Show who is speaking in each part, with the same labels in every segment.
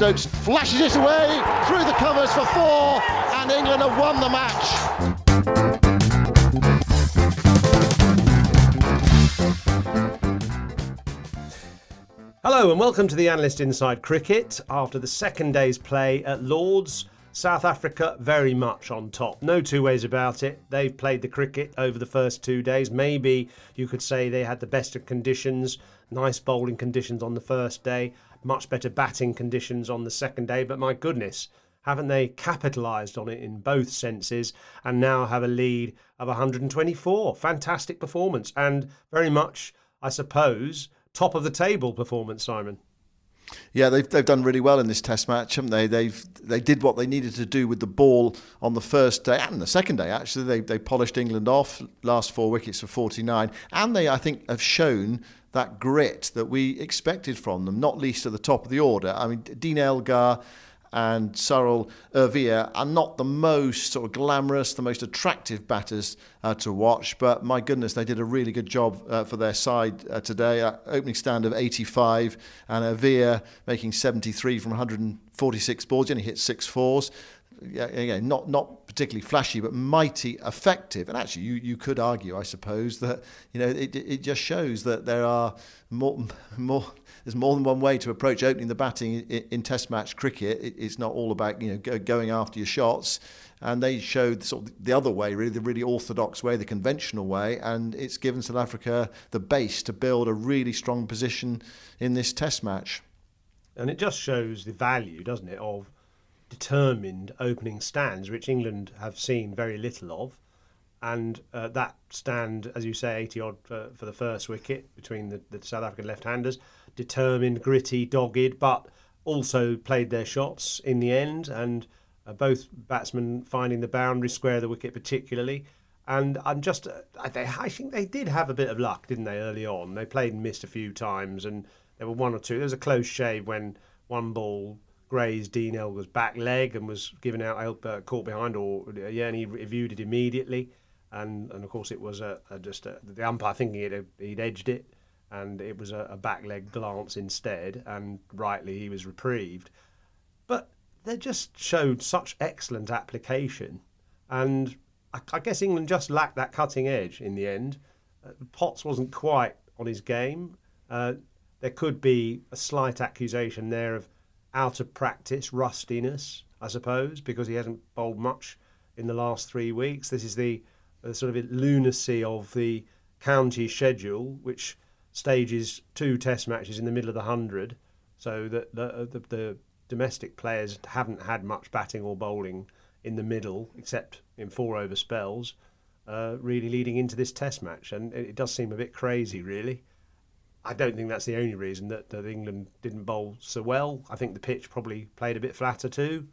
Speaker 1: Stokes flashes it away through the covers for four, and England have won the match.
Speaker 2: Hello and welcome to the Analyst Inside Cricket. After the second day's play at Lords, South Africa very much on top. No two ways about it. They've played the cricket over the first two days. Maybe you could say they had the best of conditions, nice bowling conditions on the first day, much better batting conditions on the second day. But my goodness, haven't they capitalised on it in both senses and now have a lead of 124? Fantastic performance and very much, I suppose, top of the table performance, Simon.
Speaker 3: Yeah, they've they've done really well in this Test match, haven't they? They've they did what they needed to do with the ball on the first day and the second day. Actually, they they polished England off, last four wickets for 49, and they I think have shown that grit that we expected from them, not least at the top of the order. I mean, Dean Elgar and Sarel Erwee are not the most sort of glamorous, the most attractive batters uh, to watch, but my goodness, they did a really good job uh, for their side uh, today. Uh, opening stand of 85, and Erwee making 73 from 146 balls. He only hit six fours. Yeah, again, not not particularly flashy, but mighty effective. And actually, you, you could argue, I suppose, that you know it, it just shows that there are more more there's more than one way to approach opening the batting in, in Test match cricket. It, it's not all about you know go, going after your shots. And they showed sort of the other way, really, the really orthodox way, the conventional way, and it's given South Africa the base to build a really strong position in this Test match.
Speaker 2: And it just shows the value, doesn't it, of determined opening stands, which England have seen very little of. And uh, that stand, as you say, 80 odd for, for the first wicket between the, the South African left handers, determined, gritty, dogged, but also played their shots in the end. And uh, both batsmen finding the boundary square the wicket, particularly. And I'm just, uh, they, I think they did have a bit of luck, didn't they, early on? They played and missed a few times, and there were one or two. There was a close shave when one ball grazed Dean Elgar's back leg and was given out, uh, caught behind, or yeah, and he reviewed it immediately. And and of course it was a, a just a, the umpire thinking it he'd edged it, and it was a, a back leg glance instead, and rightly he was reprieved. But they just showed such excellent application, and I, I guess England just lacked that cutting edge in the end. Uh, Potts wasn't quite on his game. Uh, there could be a slight accusation there of out of practice, rustiness, I suppose, because he hasn't bowled much in the last three weeks. This is the, the sort of lunacy of the county schedule, which stages two test matches in the middle of the hundred, so that the, the, the domestic players haven't had much batting or bowling in the middle, except in four over spells, uh, really leading into this test match. And it, it does seem a bit crazy, really. I don't think that's the only reason that, that England didn't bowl so well. I think the pitch probably played a bit flatter too,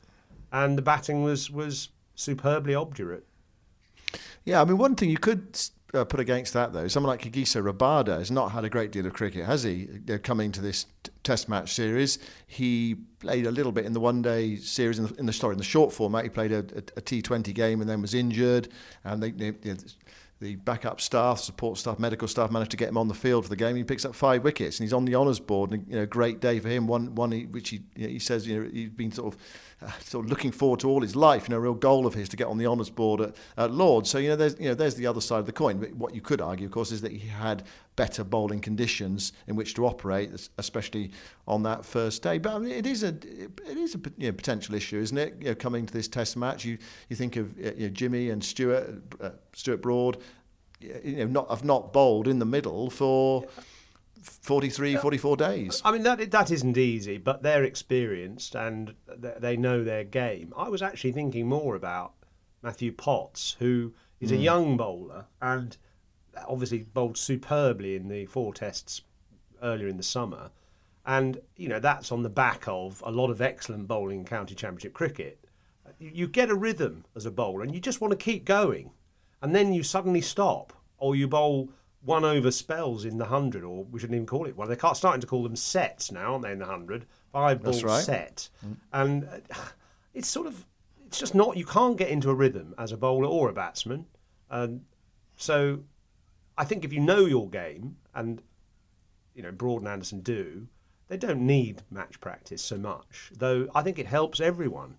Speaker 2: and the batting was was superbly obdurate.
Speaker 3: Yeah, I mean, one thing you could uh, put against that, though, someone like Kagiso Rabada has not had a great deal of cricket, has he? Coming to this t- Test match series, he played a little bit in the one-day series in the, in the story in the short format. He played a a T20 game and then was injured, and they the backup staff, support staff, medical staff managed to get him on the field for the game. He picks up five wickets and he's on the honours board. And, you know, great day for him. One, one he, which he, you know, he says, you know, he's been sort of, uh, sort of looking forward to all his life. You know, a real goal of his to get on the honours board at, at Lords. So you know, there's, you know, there's the other side of the coin. But what you could argue, of course, is that he had better bowling conditions in which to operate, especially on that first day. But I mean, it is a, it is a you know, potential issue, isn't it? You know, coming to this Test match, you, you think of you know, Jimmy and Stuart, uh, Stuart Broad you know, not have not bowled in the middle for 43, 44 days.
Speaker 2: I mean, that that isn't easy, but they're experienced and they know their game. I was actually thinking more about Matthew Potts, who is mm. a hmm. young bowler and obviously bowled superbly in the four tests earlier in the summer. And, you know, that's on the back of a lot of excellent bowling in county championship cricket. You get a rhythm as a bowler and you just want to keep going and then you suddenly stop, or you bowl one over spells in the hundred, or we shouldn't even call it one. They're starting to call them sets now, aren't they? In the hundred, five ball right. set, mm. and uh, it's sort of it's just not. You can't get into a rhythm as a bowler or a batsman, and so I think if you know your game, and you know Broad and Anderson do, they don't need match practice so much. Though I think it helps everyone.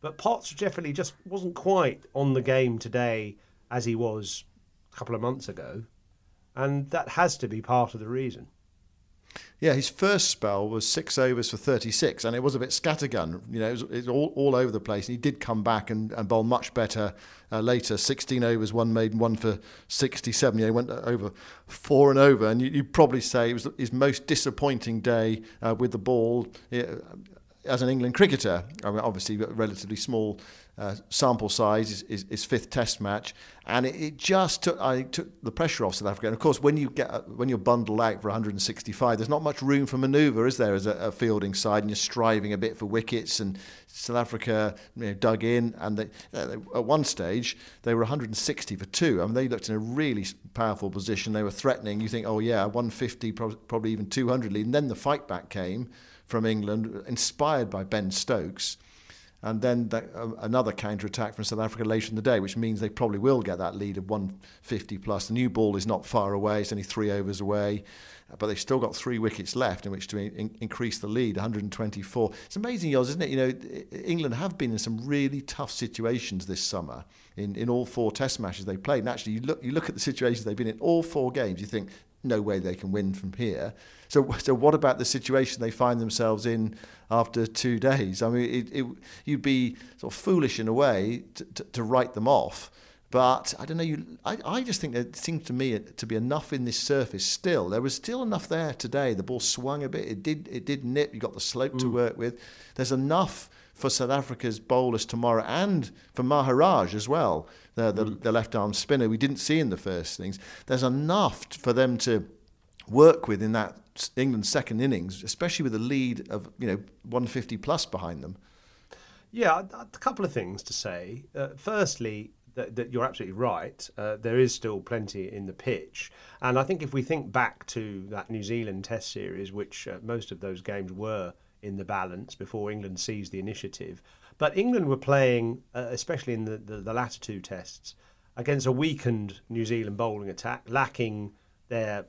Speaker 2: But Potts definitely just wasn't quite on the game today as he was a couple of months ago, and that has to be part of the reason.
Speaker 3: Yeah, his first spell was six overs for 36, and it was a bit scattergun. You know, it was, it was all, all over the place. And he did come back and, and bowl much better uh, later. 16 overs, one maiden, one for 67. Yeah, he went over four and over. And you, would probably say it was his most disappointing day uh, with the ball uh, as an England cricketer. I mean, obviously, relatively small uh, sample size is, fifth Test match, and it, it, just took I took the pressure off South Africa. And of course, when you get when you're bundled out for 165, there's not much room for manoeuvre, is there, as a, a fielding side, and you're striving a bit for wickets. And South Africa you know, dug in, and they, uh, at one stage they were 160 for two. I mean, they looked in a really powerful position. They were threatening. You think, oh yeah, 150, probably even 200 lead, and then the fight back came from England, inspired by Ben Stokes and then the, uh, another counter attack from South Africa later in the day, which means they probably will get that lead of 150 plus. The new ball is not far away; it's only three overs away, but they've still got three wickets left in which to in- increase the lead, 124. It's amazing, Yoz, isn't it? You know, England have been in some really tough situations this summer in, in all four Test matches they played. And actually, you look you look at the situations they've been in all four games, you think no way they can win from here. So, so what about the situation they find themselves in after two days? I mean, it, it, you'd be sort of foolish in a way to, to, to write them off. But I don't know. You, I, I just think there seems to me to be enough in this surface still. There was still enough there today. The ball swung a bit. It did. It did nip. You got the slope mm. to work with. There's enough for South Africa's bowlers tomorrow and for Maharaj as well, the, the, mm. the left arm spinner we didn't see in the first things. There's enough for them to work with in that England's second innings, especially with a lead of you know 150 plus behind them.
Speaker 2: Yeah, a couple of things to say. Uh, firstly, that, that, you're absolutely right. Uh, there is still plenty in the pitch, and I think if we think back to that New Zealand Test series, which uh, most of those games were in the balance before England seized the initiative, but England were playing, uh, especially in the, the, the latter two tests, against a weakened New Zealand bowling attack, lacking their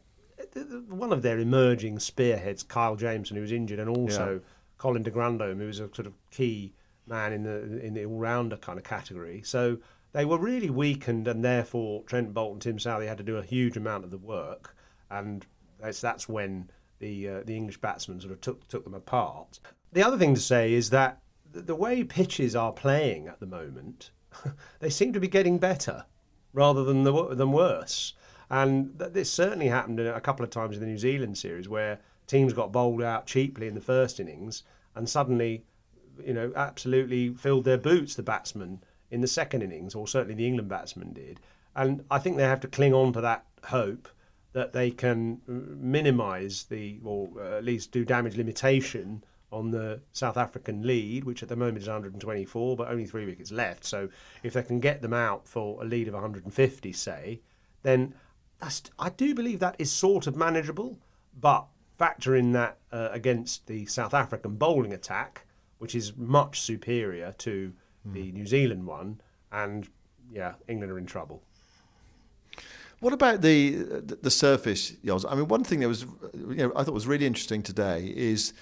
Speaker 2: one of their emerging spearheads, Kyle Jamieson, who was injured, and also yeah. Colin de Grandhomme, who was a sort of key man in the in the all rounder kind of category. So they were really weakened, and therefore Trent Boult and Tim Southee had to do a huge amount of the work, and that's that's when the uh, the English batsmen sort of took took them apart. The other thing to say is that the way pitches are playing at the moment, they seem to be getting better rather than the, than worse. And this certainly happened a couple of times in the New Zealand series where teams got bowled out cheaply in the first innings and suddenly, you know, absolutely filled their boots, the batsmen, in the second innings, or certainly the England batsmen did. And I think they have to cling on to that hope. That they can uh, minimise the, or uh, at least do damage limitation on the South African lead, which at the moment is 124, but only three wickets left. So if they can get them out for a lead of 150, say, then that's, I do believe that is sort of manageable. But factor in that uh, against the South African bowling attack, which is much superior to hmm. the New Zealand one, and yeah, England are in trouble.
Speaker 3: What about the the surface? I mean, one thing that was, you know, I thought was really interesting today is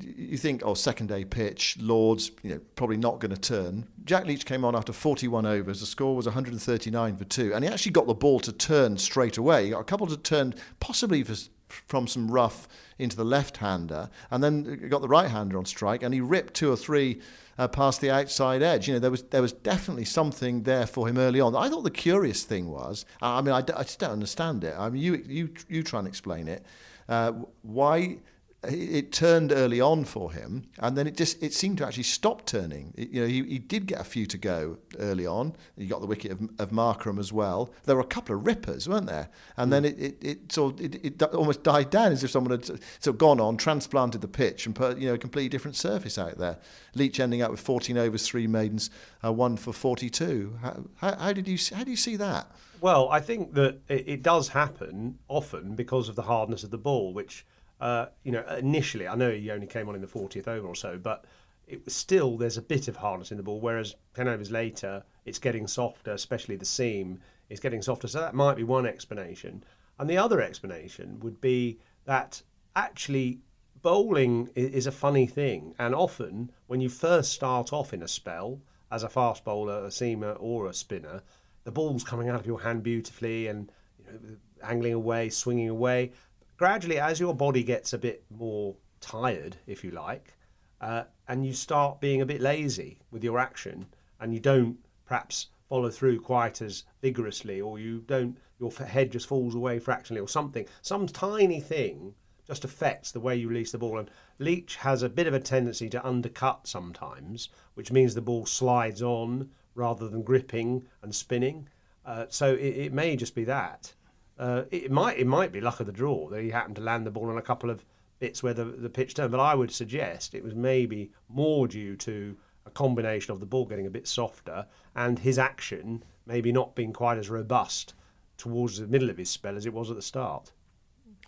Speaker 3: you think, oh, second day pitch, Lords, you know, probably not going to turn. Jack Leach came on after 41 overs. The score was 139 for two, and he actually got the ball to turn straight away. He got a couple to turn, possibly for, from some rough into the left-hander, and then got the right-hander on strike, and he ripped two or three uh, past the outside edge. You know, there was there was definitely something there for him early on. I thought the curious thing was, I mean, I, I just don't understand it. I mean, you you you try and explain it. Uh, why? It turned early on for him, and then it just it seemed to actually stop turning. It, you know, he, he did get a few to go early on. He got the wicket of, of Markram as well. There were a couple of rippers, weren't there? And mm. then it it, it sort of, it, it, almost died down as if someone had sort of gone on, transplanted the pitch, and put you know a completely different surface out there. Leach ending up with 14 overs, three maidens, uh, one for 42. How, how, how, did you how do you see that?
Speaker 2: Well, I think that it, it does happen often because of the hardness of the ball, which uh, you know, initially, I know he only came on in the 40th over or so, but it was still there's a bit of hardness in the ball. Whereas 10 overs later, it's getting softer, especially the seam is getting softer. So that might be one explanation. And the other explanation would be that actually bowling is a funny thing. And often, when you first start off in a spell as a fast bowler, a seamer, or a spinner, the ball's coming out of your hand beautifully and you know, angling away, swinging away gradually, as your body gets a bit more tired, if you like, uh, and you start being a bit lazy with your action, and you don't perhaps follow through quite as vigorously, or you don't, your head just falls away fractionally, or something, some tiny thing just affects the way you release the ball. And Leach has a bit of a tendency to undercut sometimes, which means the ball slides on rather than gripping and spinning. Uh, so it, it, may just be that. Uh, it might it might be luck of the draw that he happened to land the ball on a couple of bits where the, the pitch turned, but I would suggest it was maybe more due to a combination of the ball getting a bit softer and his action maybe not being quite as robust towards the middle of his spell as it was at the start.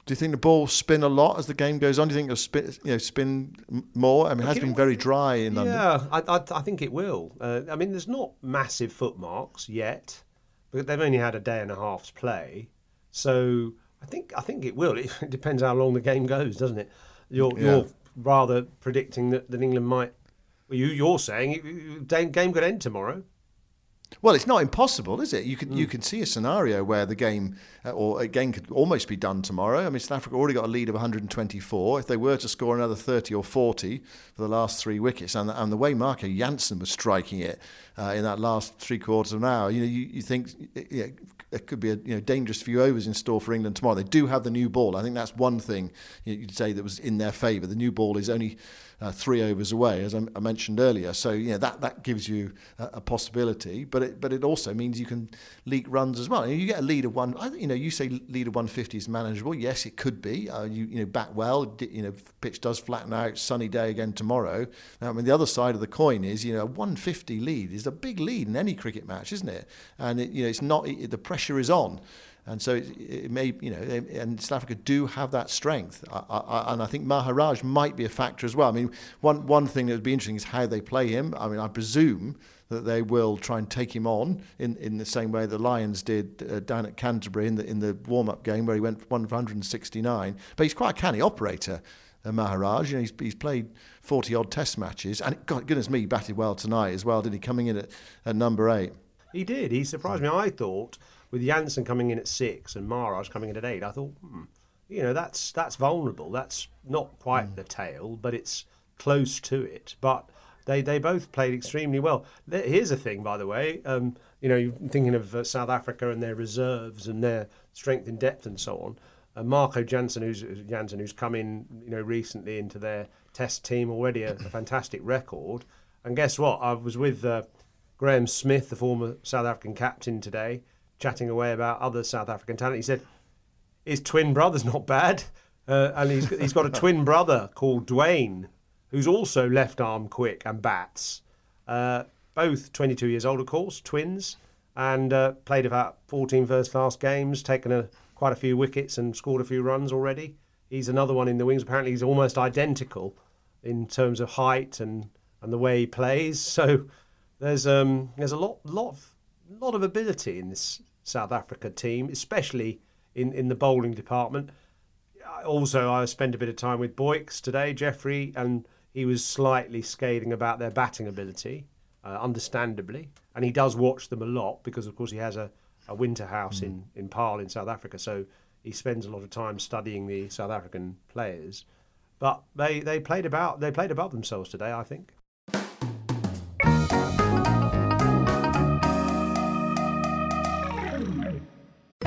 Speaker 3: Do you think the ball spin a lot as the game goes on? Do you think it'll spin, you know, spin more? I mean, it has been very dry in London.
Speaker 2: Yeah, I, I, I think it will. Uh, I mean, there's not massive footmarks yet, but they've only had a day and a half's play. So I think I think it will. It depends how long the game goes, doesn't it? You're, yeah. you're rather predicting that, that England might. Well, you you're saying game could end tomorrow.
Speaker 3: Well, it's not impossible, is it? You can mm. you can see a scenario where the game uh, or a game could almost be done tomorrow. I mean, South Africa already got a lead of 124. If they were to score another 30 or 40 for the last three wickets, and and the way Marco Jansen was striking it uh, in that last three quarters of an hour, you know, you, you think yeah, it could be a you know dangerous few overs in store for England tomorrow. They do have the new ball. I think that's one thing you'd say that was in their favour. The new ball is only uh, three overs away, as I, I, mentioned earlier. So know that that gives you a, a, possibility, but it but it also means you can leak runs as well. You get a lead of one. You know, you say lead of 150 is manageable. Yes, it could be. Uh, you you know bat well. You know, pitch does flatten out. Sunny day again tomorrow. Now, I mean, the other side of the coin is you know a 150 lead is a big lead in any cricket match, isn't it? And it, you know it's not it, the pressure is on. And so it, it, may, you know, and South Africa do have that strength. I, I, and I think Maharaj might be a factor as well. I mean, one, one thing that would be interesting is how they play him. I mean, I presume that they will try and take him on in, in the same way the Lions did uh, down at Canterbury in the, in the warm-up game where he went 169. But he's quite a canny operator, uh, Maharaj. You know, he's, he's played 40-odd test matches. And God, goodness me, he batted well tonight as well, did he? Coming in at, at number eight.
Speaker 2: He did. He surprised me. I thought with Jansen coming in at six and Maharaj coming in at eight, I thought, hmm, you know, that's that's vulnerable. That's not quite mm. the tail, but it's close to it. But they, they both played extremely well. Here's a thing, by the way. Um, you know, you're thinking of uh, South Africa and their reserves and their strength and depth and so on. Uh, Marco Jansen, who's Jansen, who's come in, you know, recently into their Test team, already a, a fantastic record. And guess what? I was with uh, Graeme Smith, the former South African captain, today, chatting away about other South African talent. He said, his twin brother's not bad, uh, and he's he's got a twin brother called Duan, who's also left arm quick and bats. Uh, both 22 years old, of course, twins, and uh, played about 14 first class games, taken a quite a few wickets and scored a few runs already. He's another one in the wings. Apparently, he's almost identical in terms of height and, and the way he plays. So there's um there's a lot lot of lot of ability in this South Africa team, especially in, in the bowling department. Also, I spent a bit of time with Boyks today, Geoffrey, and he was slightly scathing about their batting ability, uh, understandably. And he does watch them a lot because, of course, he has a, a winter house mm. in, in Paarl in South Africa. So he spends a lot of time studying the South African players. But they, they played about they played above themselves today, I think.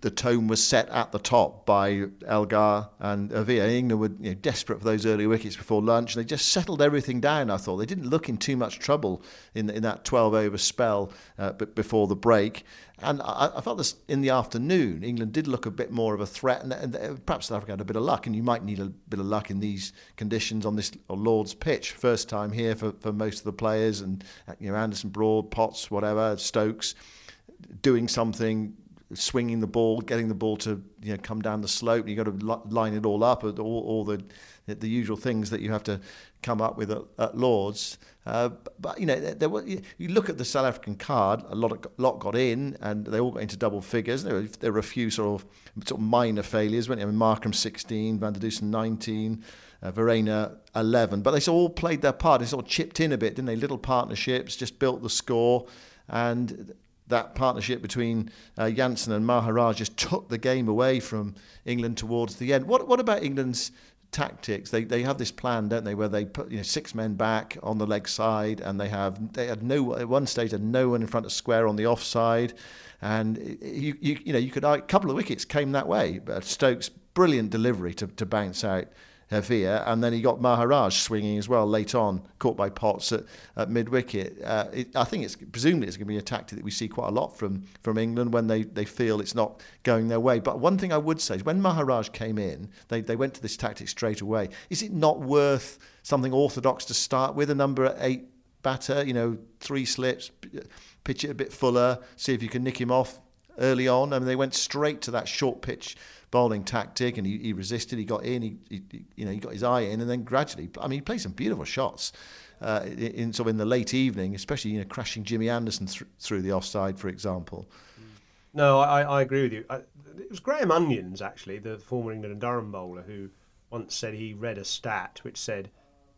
Speaker 3: The tone was set at the top by Elgar and Erwee. England were you know, desperate for those early wickets before lunch. They just settled everything down, I thought. They didn't look in too much trouble in, in that 12 over spell uh, before the break. And I, I, felt this in the afternoon. England did look a bit more of a threat, and, and, perhaps South Africa had a bit of luck. And you might need a bit of luck in these conditions on this Lord's pitch. First time here for, for most of the players, and you know Anderson, Broad, Potts, whatever, Stokes, doing something, swinging the ball, getting the ball to you know come down the slope. You've got to line it all up, all, all the the usual things that you have to come up with at, at Lords. Uh, but you know, there, were, you look at the South African card. A lot of lot got in, and they all got into double figures. There were, there were a few sort of sort of minor failures. There? I mean, Markram 16, Van der Dussen 19, uh, Verreynne 11. But they all played their part. They sort of chipped in a bit, didn't they? Little partnerships, just built the score, and that partnership between uh, Jansen and Maharaj just took the game away from England towards the end. What what about England's tactics. They they have this plan, don't they, where they put you know six men back on the leg side, and they have they had no at one stage had no one in front of square on the offside, and you you you know you could a couple of wickets came that way. But Stokes brilliant delivery to to bounce out Erwee, and then he got Maharaj swinging as well late on, caught by Potts at, at mid wicket. Uh, I think it's presumably it's going to be a tactic that we see quite a lot from from England when they, they feel it's not going their way. But one thing I would say is when Maharaj came in, they, they went to this tactic straight away. Is it not worth something orthodox to start with? A number eight batter, you know, three slips, pitch it a bit fuller, see if you can nick him off early on. I mean, they went straight to that short pitch bowling tactic, and he, he resisted. He got in. He, he, you know he got his eye in, and then gradually, I mean, he played some beautiful shots. Uh, in sort of in the late evening, especially you know crashing Jimmy Anderson th- through the offside, for example.
Speaker 2: No, I, I agree with you. I, it was Graham Onions actually, the former England and Durham bowler, who once said he read a stat which said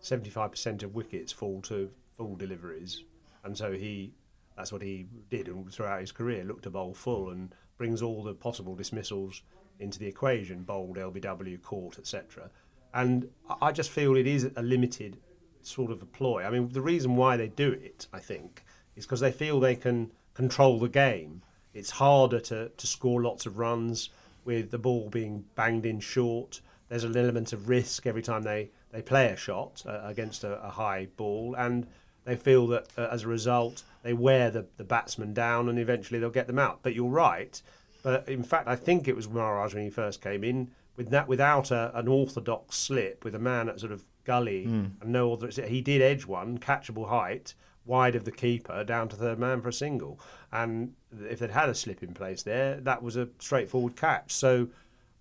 Speaker 2: 75% of wickets fall to full deliveries, and so he that's what he did throughout his career. Looked to bowl full and brings all the possible dismissals into the equation, bold, LBW, caught, etc. And I just feel it is a limited sort of a ploy. I mean, the reason why they do it, I think, is because they feel they can control the game. It's harder to, to score lots of runs with the ball being banged in short. There's an element of risk every time they, they play a shot uh, against a, a, high ball, and they feel that uh, as a result they wear the, the batsman down and eventually they'll get them out. But you're right, but in fact, I think it was Maharaj when he first came in with that without a, an orthodox slip with a man at sort of gully mm. and no other. He did edge one, catchable height, wide of the keeper down to third man for a single. And if they'd had a slip in place there, that was a straightforward catch. So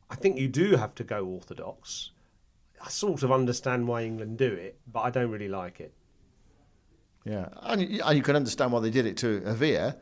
Speaker 2: I think you do have to go orthodox. I sort of understand why England do it, but I don't really like it.
Speaker 3: Yeah, and you, and you can understand why they did it to Erwee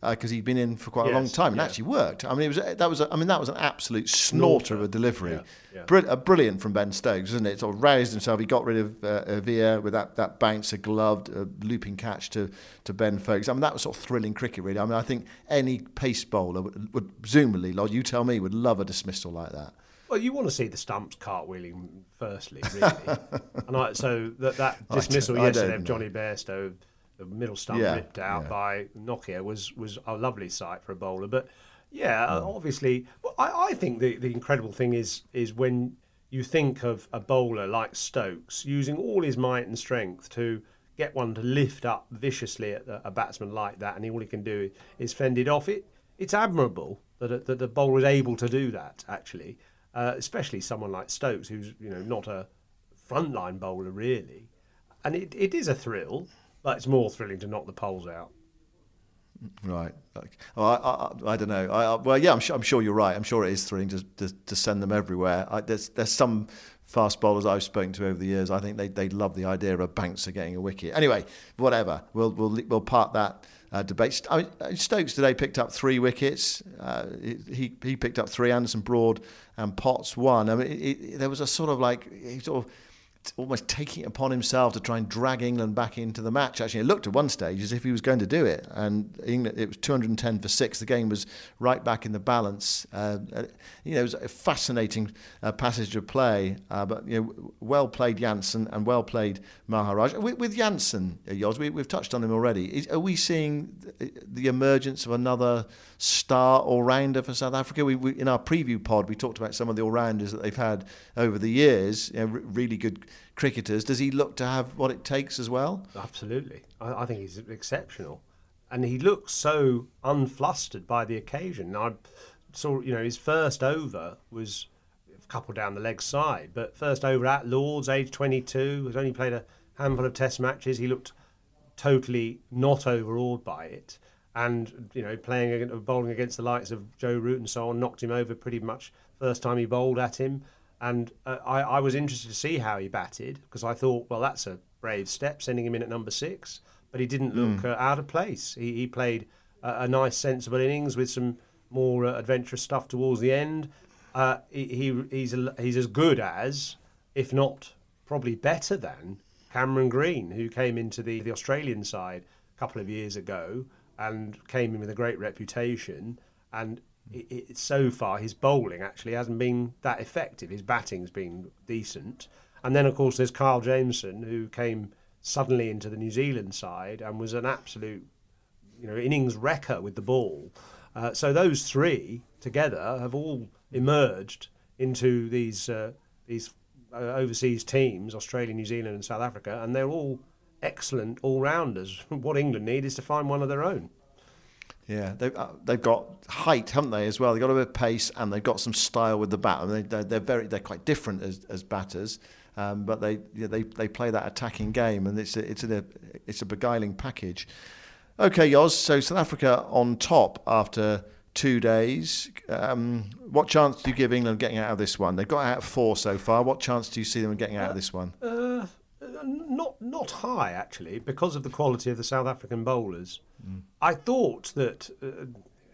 Speaker 3: because uh, he'd been in for quite
Speaker 2: Yes,
Speaker 3: a long time and
Speaker 2: yeah.
Speaker 3: actually worked. I mean, it was that was a, I mean that was an absolute snorter of a delivery.
Speaker 2: Yeah, yeah.
Speaker 3: Brill- uh, brilliant from Ben Stokes, isn't it? Sort of roused himself. He got rid of uh, Erwee with that, that bouncer gloved uh, looping catch to, to Ben Foakes. I mean, that was sort of thrilling cricket, really. I mean, I think any pace bowler would, would presumably, Lod, you tell me, would love a dismissal like that.
Speaker 2: Well, you want to see the stumps cartwheeling firstly, really. and I, so that, that dismissal yesterday of Johnny Bairstow, the middle stump
Speaker 3: Yeah,
Speaker 2: ripped out
Speaker 3: yeah.
Speaker 2: by Nortje, was was a lovely sight for a bowler. But yeah,
Speaker 3: Hmm.
Speaker 2: obviously, well, I, I think the, the incredible thing is is when you think of a bowler like Stokes using all his might and strength to get one to lift up viciously at a, a batsman like that, and all he can do is fend it off. It it's admirable that a, that the bowler is able to do that actually, uh, especially someone like Stokes, who's you know not a frontline bowler really, and it, it is a thrill, it's more thrilling to knock the poles out.
Speaker 3: Right. Like, oh, I, I, I don't know. I, I, well, yeah, I'm sure, I'm sure you're right. I'm sure it is thrilling to, to, to send them everywhere. I, there's, there's some fast bowlers I've spoken to over the years. I think they, they love the idea of a bouncer getting a wicket. Anyway, whatever. We'll, we'll, we'll part that uh, debate. I mean, Stokes today picked up three wickets. Uh, he, he picked up three. Anderson Broad and Potts one. I mean, it, it, there was a sort of like, he sort of almost taking it upon himself to try and drag England back into the match. Actually, it looked at one stage as if he was going to do it, and England it was 210 for six. The game was right back in the balance. Uh, uh, you know, it was a fascinating uh, passage of play, uh, but you know, well played Jansen and well played Maharaj. With, with Jansen, uh, Yoz, we, we've touched on him already. Is, are we seeing the, emergence of another star all-rounder for South Africa? We, we, in our preview pod, we talked about some of the all-rounders that they've had over the years. You know, re- really good cricketers. Does he look to have what it takes as well?
Speaker 2: Absolutely. I, I think he's exceptional. And he looks so unflustered by the occasion. I saw, you know, his first over was a couple down the leg side, but first over at Lords, age 22, has only played a handful of test matches. He looked totally not overawed by it. And, you know, playing, bowling against the likes of Joe Root and so on, knocked him over pretty much first time he bowled at him. And uh, I, I was interested to see how he batted because I thought, well, that's a brave step, sending him in at number six. But he didn't look uh, out of place. He, he played a, a nice, sensible innings with some more uh, adventurous stuff towards the end. Uh, he, he he's he's as good as, if not probably better than, Cameron Green, who came into the, the Australian side a couple of years ago and came in with a great reputation. And it, it, so far, his bowling actually hasn't been that effective. His batting's been decent. And then, of course, there's Carl Jamieson, who came suddenly into the New Zealand side and was an absolute, you know, innings wrecker with the ball. Uh, so those three together have all emerged into these uh, these uh, overseas teams, Australia, New Zealand, and South Africa, and they're all excellent all rounders. what England need is to find one of their own.
Speaker 3: Yeah, they've, uh, they've got height, haven't they, as well? They've got a bit of pace and they've got some style with the bat. I mean, they, they're, very, they're quite different as, as batters, um, but they, yeah, they, they play that attacking game and it's a, it's, a, it's a beguiling package. Okay, Yoz, so South Africa on top after two days. Um, what chance do you give England getting out of this one? They've got out four so far. What chance do you see them getting out of this one?
Speaker 2: Uh, not not high actually, because of the quality of the South African bowlers. I thought that uh,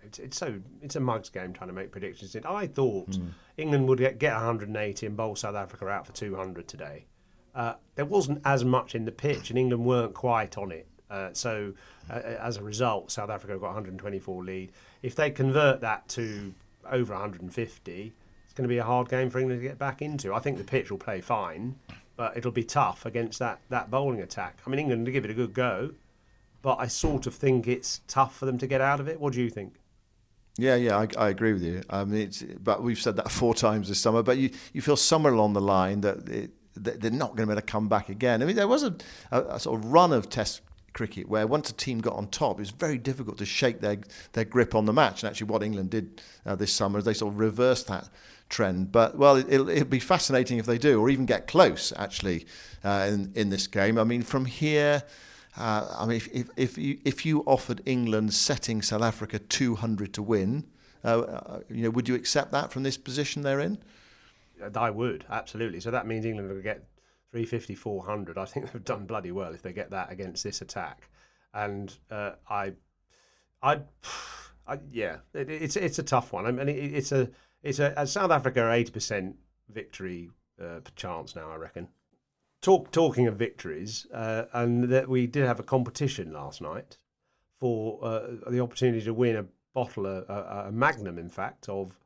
Speaker 2: it's, it's so it's a mugs game trying to make predictions. I thought England would get, get 180 and bowl South Africa out for 200 today. Uh, there wasn't as much in the pitch, and England weren't quite on it. Uh, so, uh, as a result, South Africa got 124 lead. If they convert that to over 150, it's going to be a hard game for England to get back into. I think the pitch will play fine, but it'll be tough against that, that bowling attack. I mean, England to give it a good go, but I sort of think it's tough for them to get out of it. What do you think?
Speaker 3: Yeah, yeah, I, I agree with you. I mean, but we've said that four times this summer. But you, you feel somewhere along the line that, it, they're not going to be able to come back again. I mean, there was a, a, a sort of run of Test cricket where once a team got on top, it was very difficult to shake their their grip on the match. And actually, what England did uh, this summer is they sort of reversed that trend. But well, it, it'll, it'll be fascinating if they do, or even get close. Actually, uh, in in this game, I mean, from here. Uh, I mean, if, if, if, you, if you offered England setting South Africa 200 to win, uh, uh, you know, would you accept that from this position they're in?
Speaker 2: I would, absolutely. So that means England will get 350, 400. I think they've done bloody well if they get that against this attack. And uh, I, I, I, yeah, it, it's it's a tough one. I mean, it, it's a it's a, South Africa 80% victory uh, chance now, I reckon. Talk, talking of victories, uh, and that we did have a competition last night for uh, the opportunity to win a bottle, a, a, magnum, in fact, of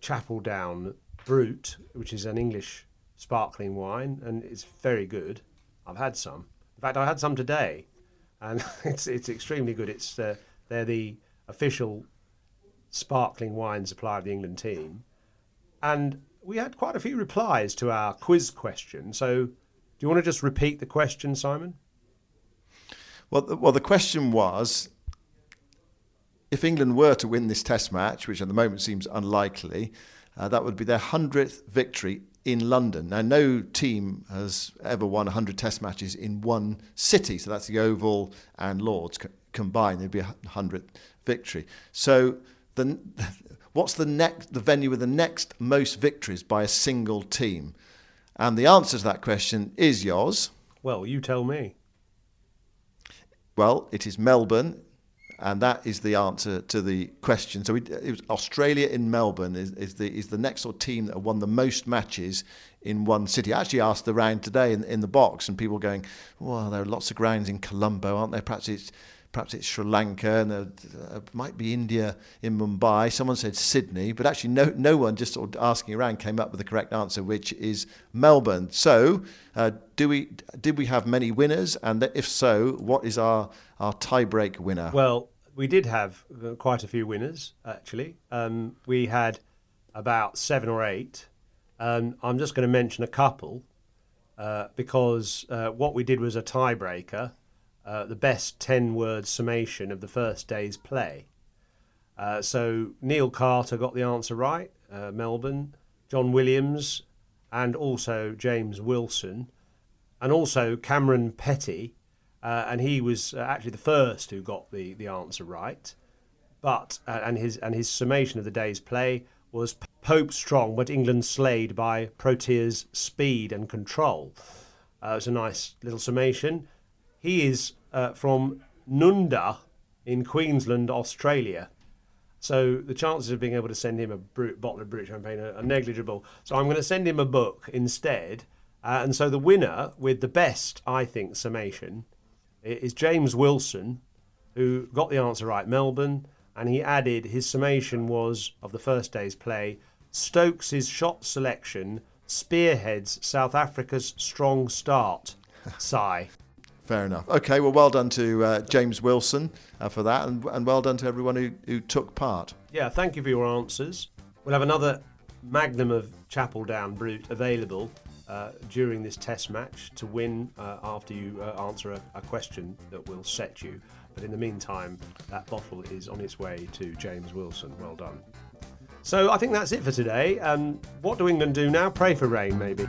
Speaker 2: Chapel Down Brut, which is an English sparkling wine, and it's very good. I've had some. In fact, I had some today, and it's it's extremely good. It's uh, they're the official sparkling wine supplier of the England team, and we had quite a few replies to our quiz question. So, do you want to just repeat the question, Simon?
Speaker 3: Well, the, well, the question was if England were to win this Test match, which at the moment seems unlikely, uh, that would be their 100th victory in London. Now, no team has ever won 100 Test matches in one city, so that's the Oval and Lords co- combined. There'd be a 100th victory. So, the, what's the next, the venue with the next most victories by a single team? And the answer to that question is yours.
Speaker 2: Well, you tell me.
Speaker 3: Well, it is Melbourne and that is the answer to the question. So we, it was Australia in Melbourne is, is the is the next sort of team that won the most matches in one city. I actually asked the round today in, in the box, and people were going, "Well, there are lots of grounds in Colombo, aren't there? Perhaps it's." Perhaps it's Sri Lanka, and there uh, might be India in Mumbai. Someone said Sydney, but actually, no, no one just sort of asking around came up with the correct answer, which is Melbourne. So, uh, do we did we have many winners? And if so, what is our our tiebreak winner?
Speaker 2: Well, we did have uh, quite a few winners actually. Um, we had about seven or eight. Um, I'm just going to mention a couple uh, because uh, what we did was a tiebreaker, uh, the best 10 word summation of the first day's play. Uh, so Neil Carter got the answer right, uh, Melbourne, John Williams, and also James Wilson, and also Cameron Petty uh, and he was uh, actually the first who got the, the answer right. But uh, and his and his summation of the day's play was Pope strong, but England slayed by Protea's speed and control. Uh, it's a nice little summation. He is uh, from Nundah in Queensland, Australia. So the chances of being able to send him a brut, bottle of Brut champagne are, are, negligible. So I'm going to send him a book instead. Uh, and so the winner with the best, I think, summation is James Wilson, who got the answer right, Melbourne, and he added his summation was of the first day's play Stokes' shot selection spearheads South Africa's strong start. Sigh.
Speaker 3: Fair enough. Okay, well, well done to uh, James Wilson uh, for that, and, and well done to everyone who, who took part.
Speaker 2: Yeah, thank you for your answers. We'll have another magnum of Chapel Down Brut available uh, during this test match to win uh, after you uh, answer a, a, question that will set you. But in the meantime, that bottle is on its way to James Wilson. Well done. So I think that's it for today. Um, what do England do now? Pray for rain, maybe.